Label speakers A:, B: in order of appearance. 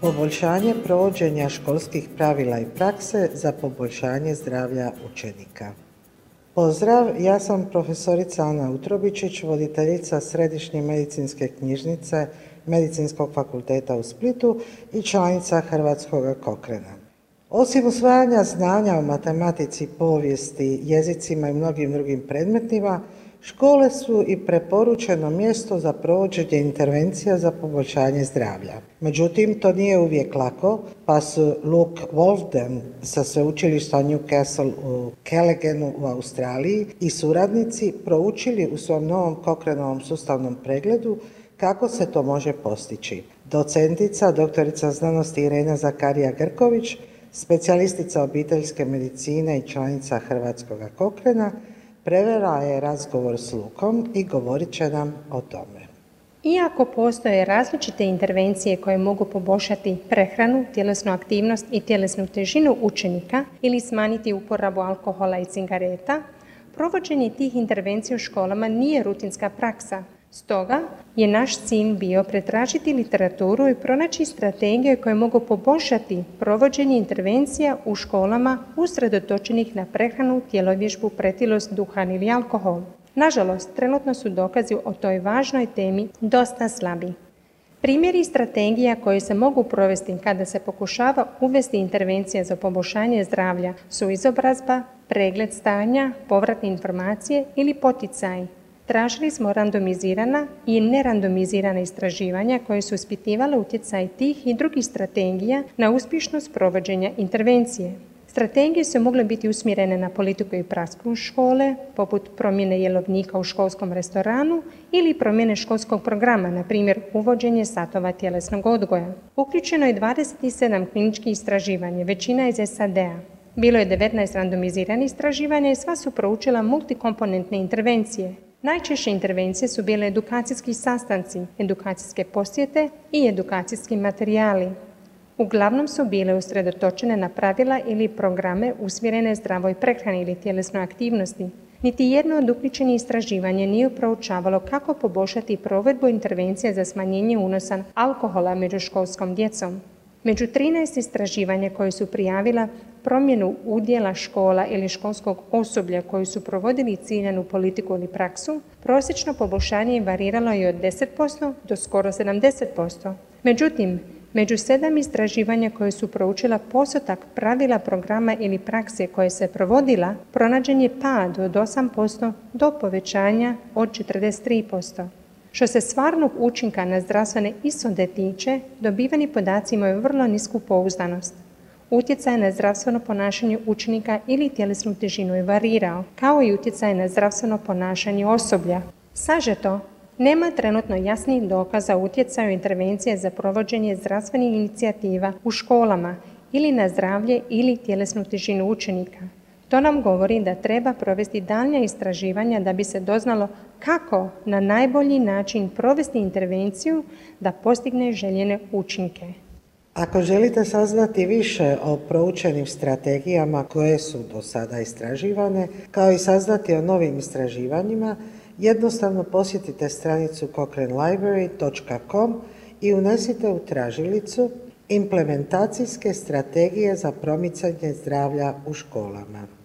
A: Poboljšanje provođenja školskih pravila i prakse za poboljšanje zdravlja učenika. Pozdrav, ja sam profesorica Ana Utrobičić, voditeljica Središnje medicinske knjižnice Medicinskog fakulteta u Splitu i članica Hrvatskog kokrena. Osim usvajanja znanja o matematici, povijesti, jezicima i mnogim drugim predmetima, Škole su i preporučeno mjesto za provođenje intervencija za poboljšanje zdravlja. Međutim, to nije uvijek lako, pa su Luke Wolfden sa sveučilišta Newcastle u Kellegenu u Australiji i suradnici proučili u svom novom Kokrenovom sustavnom pregledu kako se to može postići. Docentica, doktorica znanosti Irena Zakarija Grković, specijalistica obiteljske medicine i članica Hrvatskog Kokrena, Prevela je razgovor s Lukom i govorit će nam o tome.
B: Iako postoje različite intervencije koje mogu poboljšati prehranu, tjelesnu aktivnost i tjelesnu težinu učenika ili smanjiti uporabu alkohola i cigareta, provođenje tih intervencija u školama nije rutinska praksa, Stoga je naš cilj bio pretražiti literaturu i pronaći strategije koje mogu poboljšati provođenje intervencija u školama usredotočenih na prehranu, tjelovježbu, pretilost, duhan ili alkohol. Nažalost, trenutno su dokazi o toj važnoj temi dosta slabi. Primjeri strategija koje se mogu provesti kada se pokušava uvesti intervencija za poboljšanje zdravlja su izobrazba, pregled stanja, povratne informacije ili poticaj Tražili smo randomizirana i nerandomizirana istraživanja koje su ispitivale utjecaj tih i drugih strategija na uspješnost provođenja intervencije. Strategije su mogle biti usmjerene na politiku i praksu škole, poput promjene jelovnika u školskom restoranu ili promjene školskog programa, na primjer uvođenje satova tjelesnog odgoja. Uključeno je 27 kliničkih istraživanja, većina iz SAD-a. Bilo je 19 randomiziranih istraživanja i sva su proučila multikomponentne intervencije. Najčešće intervencije su bile edukacijski sastanci, edukacijske posjete i edukacijski materijali. Uglavnom su bile usredotočene na pravila ili programe usmjerene zdravoj prehrani ili tjelesnoj aktivnosti. Niti jedno od uključenih istraživanja nije proučavalo kako poboljšati provedbu intervencija za smanjenje unosa alkohola među školskom djecom. Među 13 istraživanja koje su prijavila promjenu udjela škola ili školskog osoblja koji su provodili ciljanu politiku ili praksu, prosječno poboljšanje variralo je od 10% do skoro 70%. Međutim, među sedam istraživanja koje su proučila postotak pravila programa ili prakse koje se provodila, pronađen je pad od 8% do povećanja od 43%. Što se stvarnog učinka na zdravstvene ishode tiče, dobivani podaci imaju vrlo nisku pouzdanost. Utjecaj na zdravstveno ponašanje učenika ili tjelesnu težinu je varirao, kao i utjecaj na zdravstveno ponašanje osoblja. Sažeto, nema trenutno jasnih dokaza utjecaju intervencije za provođenje zdravstvenih inicijativa u školama ili na zdravlje ili tjelesnu težinu učenika. To nam govori da treba provesti daljnja istraživanja da bi se doznalo kako na najbolji način provesti intervenciju da postigne željene učinke.
A: Ako želite saznati više o proučenim strategijama koje su do sada istraživane, kao i saznati o novim istraživanjima, jednostavno posjetite stranicu cochranelibrary.com i unesite u tražilicu implementacijske strategije za promicanje zdravlja u školama.